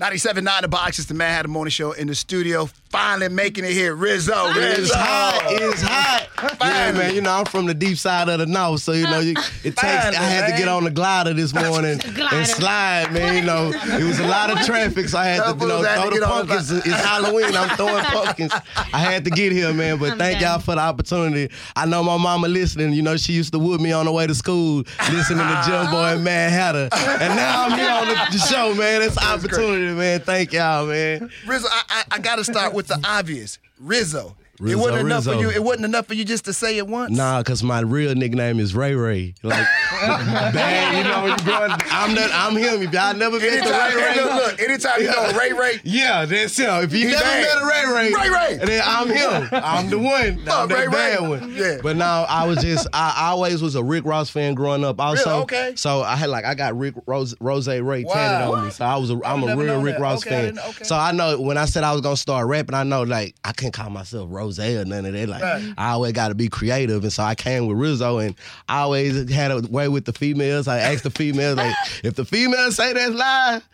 97.9 The Box. It's the Madd Hatta Morning Show in the studio. Finally making it here. Rizzo. Rizzo. It's hot. It's hot. Yeah, man. You know, I'm from the deep side of the north, so you know, you, it takes. Finally, I had to get on the glider this morning Glider. and slide, man. You know, it was a lot of traffic, so I had to, you know, Doubles had to throw the get on the pumpkins. It's Halloween. I'm throwing pumpkins. I had to get here, man. But I'm thank done. y'all for the opportunity. I know my mama listening. You know, she used to whoop me on the way to school, listening to Jim Boy and Madd Hatta, and now I'm here on the, the show, man. It's an opportunity, man. Thank y'all, man. Rizzo, I, I, I got to start with the obvious. Rizzo. It wasn't enough for you. It wasn't enough for you just to say it once. Nah, cause my real nickname is Ray Ray. Like bad, you know, when you growing, I'm the, I'm him. If y'all never been to Anytime, Ray Ray, look, look, anytime you know Ray Ray, yeah, that's him. If you never bad. met a Ray Ray, Ray Ray. then I'm him. I'm the one. I'm Fuck the Ray bad Ray. one. Yeah. But now I was just, I, I always was a Rick Ross fan growing up. Also, Really? Okay. So I had like I got Rick Rose Rose Ray Wow. tatted on me. So I was a, I'm a real Rick that. Ross Okay, fan. didn't- okay. So I know when I said I was gonna start rapping, I know like I couldn't call myself Rose or none of that. Like Right. I always got to be creative, and so I came with Rizzo, and I always had a way with the females. I asked the females like, if the females say that's live,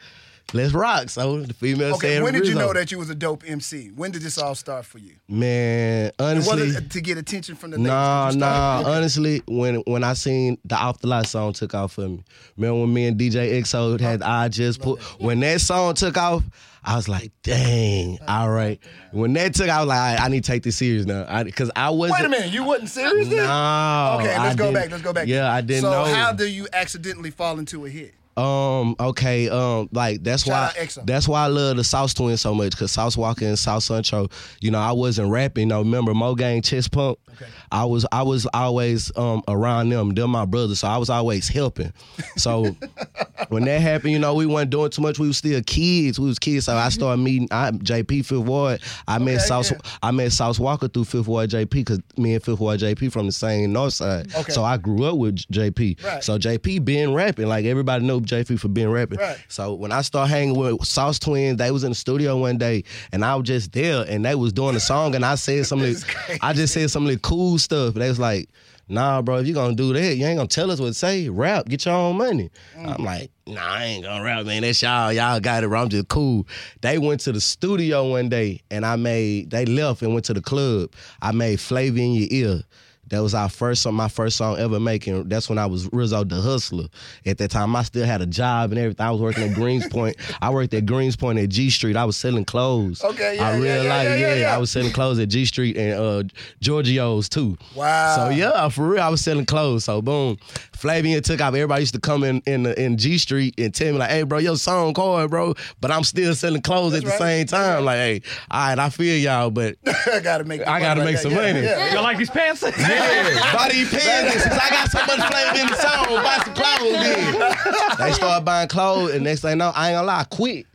let's rock. So the females Okay, said when did you know that you was a dope MC? When did this all start for you? Man, honestly. to get attention from the. Nah, nah. Honestly, when when I seen the Off the Lot song took off for me, remember when me and DJ XO had I just put when that song took off, I was like, dang, all right. When that took, I was like, right, I need to take this serious now, because I, wasn't. Wait a minute, you wasn't serious then? No. Okay, let's go back. Let's go back. Yeah, I didn't so know. how do you accidentally fall into a hit? Um. Okay. Um. Like that's Shout why. That's why I love the Sauce Twins so much. Cause Sauce Walker and South Central. You know, I wasn't rapping. You know, remember Mo Gang Chest Pump? Okay. I was. I was always um around them. They're my brothers. So I was always helping. So when that happened, you know, we weren't doing too much. We were still kids. We was kids. So I started meeting I, JP Fifth Ward. I met Okay, South. yeah. I met Sauce Walker through Fifth Ward JP because me and Fifth Ward JP from the same North Side. Okay. So I grew up with JP. Right. So JP been rapping. Like everybody know JP for being rapping. Right. So when I started hanging with Sauce Twins, they was in the studio one day and I was just there and they was doing a song and I said some of the. I just said some of the cool stuff. They was like, nah, bro, if you gonna do that, you ain't gonna tell us what to say. Rap, get your own money. Mm. I'm like, nah, I ain't gonna rap, man. That's y'all. Y'all got it, bro. I'm just cool. They went to the studio one day and I made, they left and went to the club. I made Flavor in Your Ear. That was our first song, my first song ever making. That's when I was Rizzo the Hustler. At that time, I still had a job and everything. I was working at Greens Point. I worked at Greenspoint at G Street. I was selling clothes. Okay, yeah, I yeah, real yeah, life, yeah, yeah, yeah. I was selling clothes at G Street and uh, Giorgio's too. Wow. So yeah, for real, I was selling clothes. So boom, Flavian took off. Everybody used to come in in, the, in G Street and tell me like, "Hey, bro, your song hard, bro," but I'm still selling clothes at the right. same time. Like, hey, all right, I feel y'all, but I gotta make. I gotta money make like some money. Yeah, yeah. You like these pants? Pants since I got so much flavor in the song. Buy some clothes. Then they start buying clothes, and next thing I know, I ain't gonna lie, I quit.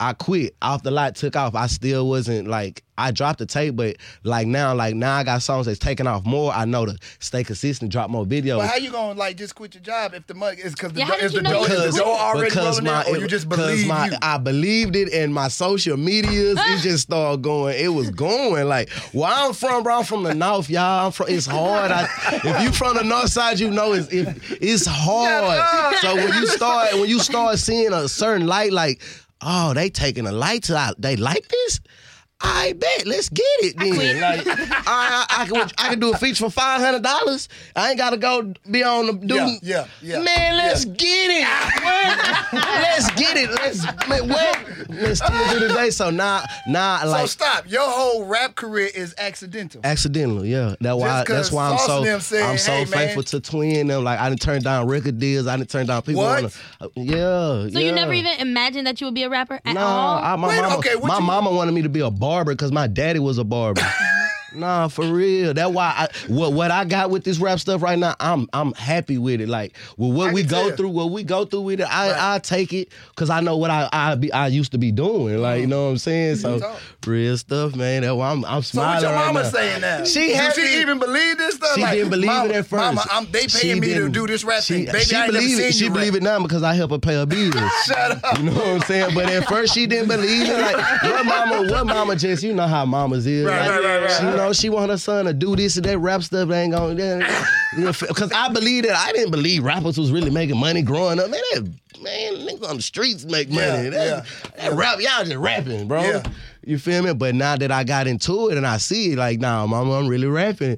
I quit. Off the lot took off. I still wasn't like I dropped the tape, but like now, like now I got songs that's taking off more. I know to stay consistent, drop more videos. But how you gonna like just quit your job if the money is because the Yeah, do- is the know dough you is the dough already because rolling my in, or you just because believe my you? I believed it and my social medias it just started going it was going like where I'm from bro I'm from the north y'all I'm from it's hard I, if you from the north side you know it's it, it's hard so when you start when you start seeing a certain light like oh they taking a light to out. They like this I bet. Let's get it then. quit. Like, I, I, I can I can do a feature for five hundred dollars. I ain't gotta go be on the do. Yeah, yeah, yeah, Man, let's yeah. get it. let's get it. Let's man, what? Let's still do today. So now, now, so like So stop. Your whole rap career is accidental. accidental. Yeah, that's why. Just 'cause That's why I'm so. and said, I'm so "Hey, man." faithful to Twin. Them like I didn't turn down record deals. I didn't turn down people. What? Wanna, uh, yeah. So you never even imagined that you would be a rapper at Nah, all? I, my Wait, mama, okay, my you- mama wanted me to be a barber because my daddy was a barber. Nah, for real. That's why I, what what I got with this rap stuff right now. I'm I'm happy with it. Like with what I we go tell. through, what we go through with it, I Right. I take it because I know what I I be I used to be doing. Like you mm. know what I'm saying. So talk. real stuff, man. That's why I'm I'm So what your right mama saying now? She Do she even believe this stuff? She Like, didn't believe mama, it at first. Mama, I'm, they paying me to do this rap she, thing. Baby, she I ain't never believe seen it. She believe it now because I help her pay her bills. Shut up. You know what I'm saying? But at first she didn't believe it. Like what mama, what mama just you know how mamas is. Right, like, right, right, right. Know she want her son to do this and that rap stuff. They ain't gonna. Because I believe that I didn't believe rappers was really making money growing up. Man, that, man, niggas on the streets make Yeah, money. That, that rap, y'all just rapping, bro. Yeah. You feel me? But now that I got into it and I see it, like, nah, mama, I'm really rapping.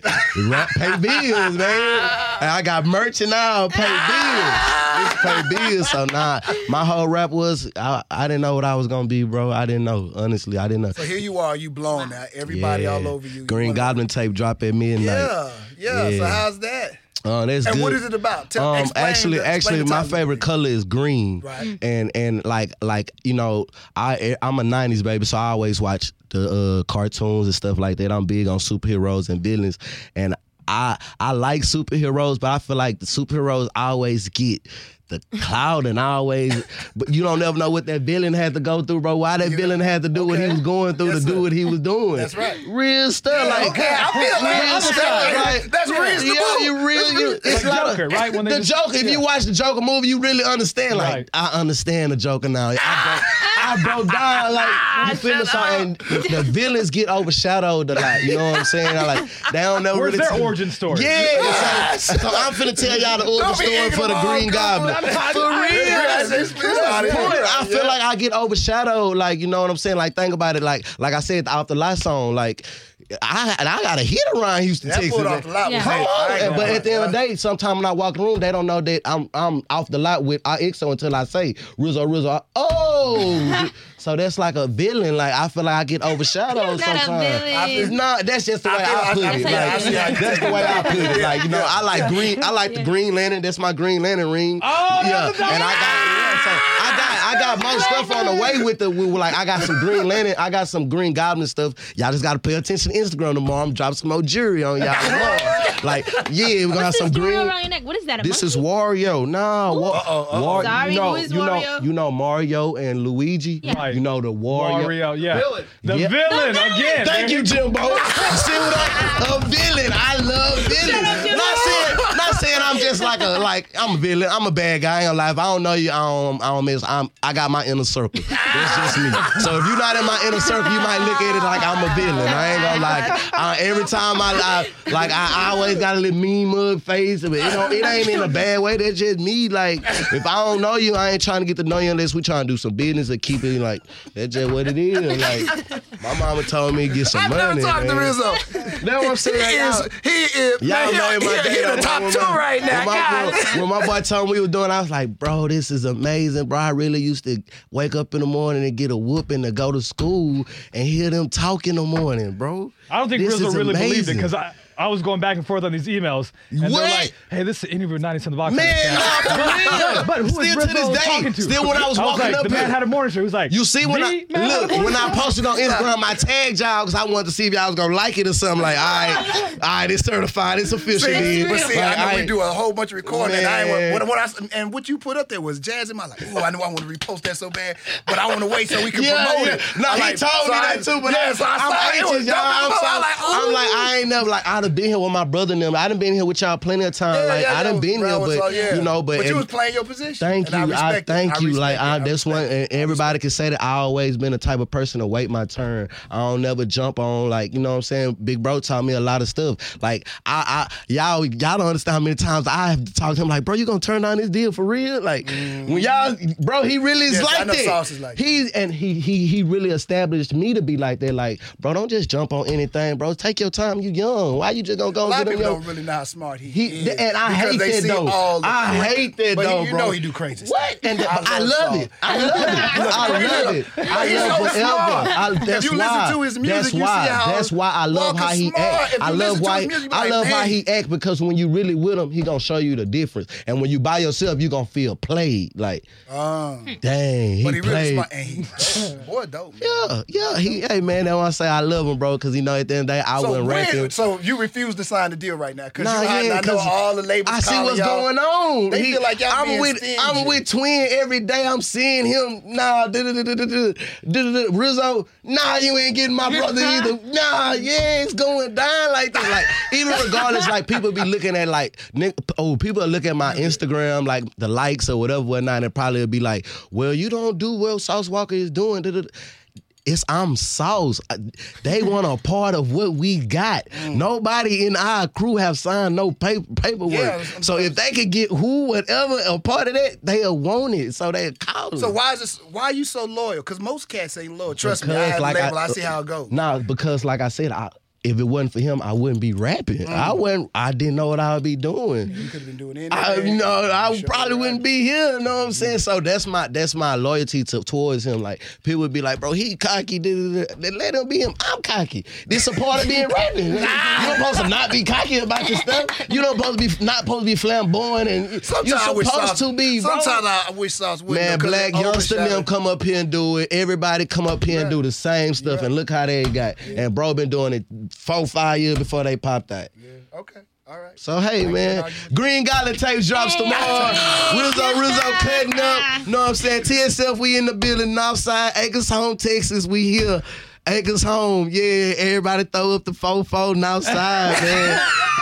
Rap pay bills, man. And I got merch and now pay bills. It's pay bills. So nah, my whole rap was I, I didn't know what I was gonna be, bro. I didn't know. Honestly, I didn't know. So here you are, you blown now. Everybody all over you. You Green wanna- Goblin tape drop at midnight. Yeah, yeah, So how's that? Oh, that's And good. what is it about? Tell, um, actually, the- actually, my title. favorite color is green. Right. And and like like you know, I I'm a '90s baby, so I always watch the uh, cartoons and stuff like that. I'm big on superheroes and villains, and I I like superheroes, but I feel like the superheroes always get the cloud and always, but you don't never know what that villain had to go through, bro. Why that villain had to do what he was going through to do what he was doing. That's right. Real stuff, like okay, I feel like real I'm stuff, like that's reasonable. Yeah, you real. You, it's Like Joker, right? When the just- Joker. If you watch the Joker movie, you really understand. Like Right. I understand the Joker now. I broke, I broke down. Like you feel me? So the, villains get overshadowed a lot. You know what I'm saying? I like they don't know. Where's really their tell- origin story? Yeah, so, so I'm finna tell y'all the origin story for the Green Goblin. I'm For real. I feel Yeah. like I get overshadowed. Like you know what I'm saying. Like think about it. Like like I said off the last song. Like I I got a hit around Houston, That Texas. off the lot Yeah. Come on. ain't But at the end of the day, sometimes when I walk in the room, they don't know that I'm I'm off the lot with IXO until I say Rizzo Rizzo. Oh, so that's like a villain. Like I feel like I get overshadowed Not a sometimes. villain. It's not. That's just the way I I, I- put I it. I Like, you that's the way I put it. Like you know, I like green. I like the Green Lantern. That's my Green Lantern ring. Oh, yeah. that's And I got yeah. So I got I got more stuff on the way with the with, like I got some Green Lantern. I got some Green Goblin stuff. Y'all just got to pay attention to Instagram tomorrow. I'm dropping some more jury on y'all tomorrow. Like yeah, we're gonna have some green. your neck? What is that? A This is? Wario. Nah, Wa- Uh-oh, uh-oh. War- Sorry, you know, who is you know, Wario? you know Mario and Luigi. Yeah. Right. You know the Wario. Mario, yeah. Villain. The Yeah. villain The villain. again. Thank you, Jimbo. See what I, a villain. I love villains. up, Jimbo. Not saying, not saying I'm just like a like I'm a villain. I'm a bad guy. I ain't gonna lie. If I don't know you, I don't, I don't miss. I'm, I got my inner circle. That's just me. So if you're not in my inner circle, you might look at it like I'm a villain. I ain't gonna lie. Uh, every time I, I like, I, I always got a little mean mug face, but it, don't, it ain't in a bad way. That's just me. Like if I don't know you, I ain't trying to get to know you unless we trying to do some business or keep it like that's just what it is. Like my mama told me to get some I've money. never talked to. Rizzo. That's what I'm saying. He is, he is, Y'all man, know he, my he, he the top two right now. God. when my boy told me we were doing, I was like, bro, this is amazing, bro. I really used to wake up in the morning and get a whooping to go to school and hear them talk in the morning, bro. I don't think This really believed it because I, I was going back and forth on these emails, and What? they're like, "Hey, this is an interview with 90 Cent the Box." Man, nah, for real. but who is Still to Rizzo this day, talking to? still when I was walking like, up the Madd Hatta morning show. He was like, You see when I man had a look when I posted on Instagram, I tagged y'all because I wanted to see if y'all was gonna like it or something. Like, all right, all right, it's certified, it's official. See, then. but see, Like, I know we ain't- do a whole bunch of recording. And, I what, what I, and what you put up there was jazz in my like, oh, I knew I want to repost that so bad, but I want to wait so we can Yeah, promote yeah. it. No, I he like, told so me I- that too, but yeah, I, so I I'm saw it. It anxious, y'all. I'm, like, I'm like. I ain't never like I'd have been here with my brother and them. I done been here with y'all plenty of time. Yeah, like yeah, I done been here, but yeah. you know, but, but you was playing your position. Thank and you. I, I, thank I you. respect Like. I, I that's one. And everybody can say that I always been the type of person to wait my turn. I don't never jump on like you know what I'm saying. Big bro taught me a lot of stuff. Like I, I y'all y'all don't understand how many times I have to talk to him. Like bro, you gonna turn down this deal for real? Like when mm-hmm. y'all, bro, he really is Yes, like that. Is like he and he he he really established me to be like that. Like bro, don't just jump on anything, bro. Take your time. You young. Why you just gonna go A lot get of him people your don't really know how smart he, he is. and I hate that though. I hate that but though, he, you bro. know he do crazy What? And the, I I, love love it. I love it. I love it. I love forever. I, If that's you listen why. to his music, that's you see why. how that's why I love how he act. I love why. his music, you be I love how he act because when you really with him, he gonna show you the difference. And when you by yourself, you gonna feel played. Like, Um, dang, he but he played. smart. And he, boy, dope. Man. Yeah, yeah. He, hey man, that's why I say I love him, bro. Because you know at the end of the day, I So, wouldn't rank him. so you refuse to sign the deal right now because nah, yeah, I, I know all the labels. I see what's y'all. going on. They he, feel like y'all I'm being with stingy. I'm with Twin every day. I'm seeing him. Nah, Rizzo. Nah, you ain't getting my brother either. Nah, yeah, it's going down like that. Like even regardless, like people be looking at like oh people look at my Instagram like the likes or whatever whatnot and probably be like, well you don't do well Sauce Walker is doing duh, duh, duh." it's I'm sauce. They want a part of what we got. Mm. Nobody in our crew have signed no paper, paperwork. Yeah, so if they could get who, whatever, a part of that, they'll want it. So they call. So why is this? Why are you so loyal? Because most cats ain't loyal. Trust me, I have like. I, I- see how it goes. Nah, because like I said, I, if it wasn't for him, I wouldn't be rapping. Mm. I wouldn't. I didn't know what I would be doing. You could have been doing anything. I, you know, I Sure, probably wouldn't be here. You know what I'm saying? Mm-hmm. So that's my that's my loyalty to, towards him. Like people would be like, "Bro, he cocky." da, da, da. Let him be him. I'm cocky. This a part of being rapping. you don't supposed to not be cocky about your stuff. You don't supposed to be not supposed to be flamboyant and Sometimes you're I supposed to be. Bro. Sometimes I wish Sauce would. Man, Black Youngsta them come up here and do it. Everybody come up here and do the same stuff, and look how they got. And bro been doing it four, five years before they popped out. Okay, all right. So hey man, Green Goblin tapes drops tomorrow. Rizzo Rizzo cutting up. Know what I'm saying? TSF we in the building, Northside, Acres Home, Texas. We here. Acres Home, yeah. Everybody throw up the fofo Northside, man.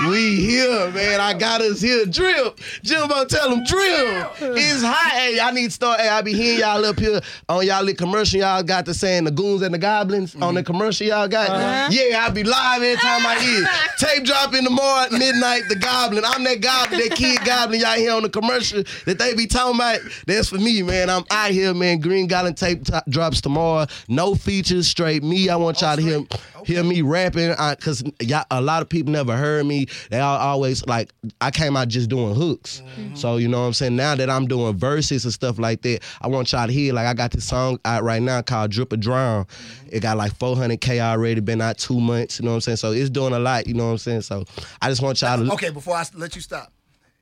We here, man. I got us here. Drip. Jimbo, tell them drip. It's hot. Hey, I need to start. Hey, I be hearing y'all up here on y'all little commercial. Y'all got the saying the goons and the goblins on the mm-hmm. commercial y'all got. Uh-huh. Yeah, I be live every time I hear. Tape drop in the morning, midnight, the goblin. I'm that goblin, that kid goblin y'all hear on the commercial that they be talking about. That's for me, man. I'm out here, man. Green Goblin tape t- drops tomorrow. No features, straight me. I want y'all to hear oh, hear me rapping because y'all, a lot of people never heard me. They all always like I came out just doing hooks. Mm-hmm. So you know what I'm saying. Now that I'm doing verses and stuff like that, I want y'all to hear. Like I got this song out right now called "Drip or Drown." Mm-hmm. It got like 400k already. Been out two months. You know what I'm saying. So it's doing a lot. You know what I'm saying. So I just want y'all to. Okay, before I let you stop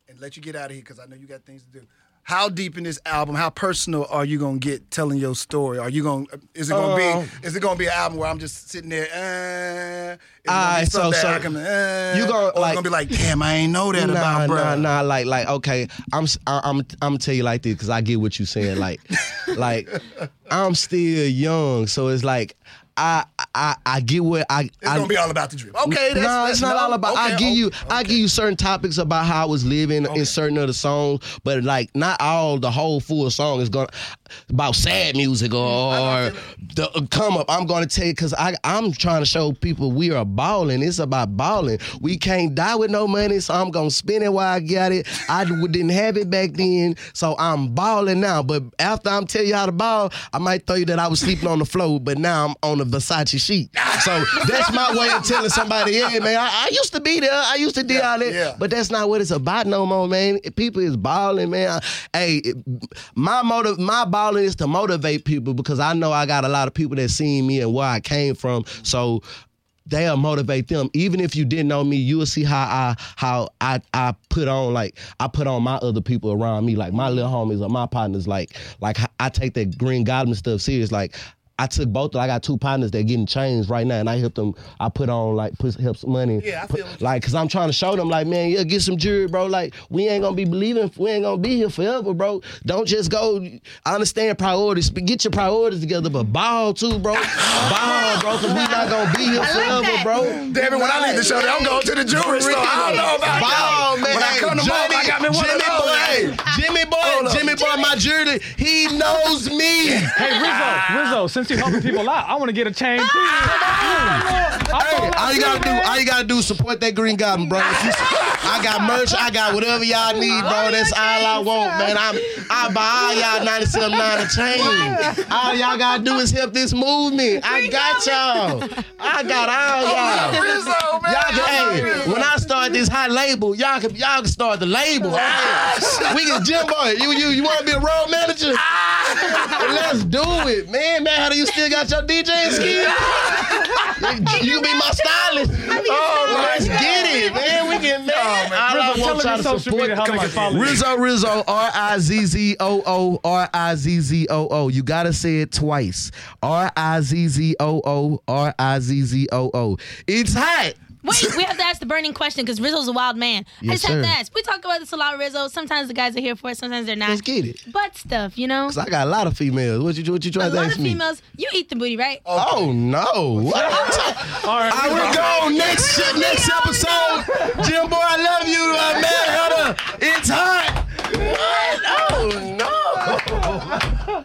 and let you get out of here, because I know you got things to do. How deep in this album? How personal are you gonna get telling your story? Are you gonna? Is it gonna Uh, be? Is it gonna be an album where I'm just sitting there? Uh, is it gonna Alright, be something so- I so can, uh, you gonna, like- gonna be like, damn, I ain't know that nah, about bro. Nah, nah, like, like, okay, I'm, I'm I'm gonna tell you like this because I get what you're saying. Like, like, I'm still young, so it's like, I, I, I get what I. It's I, gonna be all about the drip. Okay, that's, no, that's it's not no, all about. I okay, give you, okay, I give you certain topics about how I was living in certain of the songs, but like not all the whole full song is gonna about sad music or, or the uh, come up. I'm gonna tell you because I I'm trying to show people we are balling. It's about balling. We can't die with no money, so I'm gonna spend it while I got it. I didn't have it back then, so I'm balling now. But after I'm tell you how to ball, I might tell you that I was sleeping on the floor, but now I'm on the Versace sheet. So that's my way of telling somebody, yeah, man, I, I used to be there. I used to do all that. yeah. But that's not what it's about no more, man. People is balling, man. I- hey, my motive, my balling is to motivate people because I know I got a lot of people that seen me and where I came from. So they'll motivate them. Even if you didn't know me, you will see how I how I I put on like I put on my other people around me, like my little homies or my partners. Like like I take that green goblin stuff serious. Like I took both. I got two partners that getting changed right now, and I help them. I put on like put help some money. Yeah, I put- feel what you- like cause I'm trying to show them like man, yeah, get some jewelry, bro. Like we ain't gonna be believing, we ain't gonna be here forever, bro. Don't just go. I understand priorities, but get your priorities together, but ball too, bro. ball, bro, cause we not gonna be here forever, that. bro. Damn it, when I leave the show, I'm going to the jewelry store. I don't know about Ball, that. man. When I come to Mark, I got me one Jimmy of those. boy, hey, Jimmy boy, Hold up. Jimmy boy, my jewelry. He knows me. Hey Rizzo, Rizzo, since you're helping people out, I want to get a chain too. Hey, all you gotta do, all you gotta do, is support that Green Goblin, bro. If you- I got merch, I got whatever y'all need, bro. That's all I want, man. I'm, I buy all y'all 97 a chain. All y'all gotta do is help this movement. I got y'all. I got all y'all. Y'all can, hey, when I start this high label, y'all can y'all can start the label. Hey, we can Jim boy. You you you want to be a road manager? Let's do it, man. Man, how do you still got your DJ skills? You be my stylist. Oh, let's get it, man. We can, oh, man. All I Rizzo, tell want them y'all your to social support. media how they can follow. Rizzo Rizzo R I Z Z O O R I Z Z O O. You gotta say it twice. R I Z Z O O R I Z Z O O. It's hot. Wait, we have to ask the burning question because Rizzo's a wild man. I Yes, just have to ask. We talk about this a lot, Rizzo. Sometimes the guys are here for it, sometimes they're not. Let's get it. Butt stuff, you know? Cause I got a lot of females. What you what you A trying to lot ask of me? females, you eat the booty, right? Oh no! What? All right, I will go next next episode. Jim boy, I love you, uh, man. Hunter. It's hot. What? Oh no!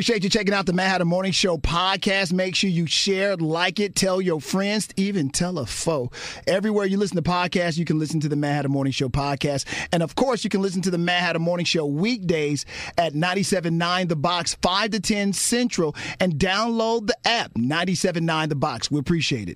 Appreciate you checking out the Madd Hatta Morning Show podcast. Make sure you share, like it, tell your friends, even tell a foe. Everywhere you listen to podcasts, you can listen to the Madd Hatta Morning Show podcast. And of course, you can listen to the Madd Hatta Morning Show weekdays at 97.9 The Box, 5 to 10 Central, and download the app 97.9 The Box. We appreciate it.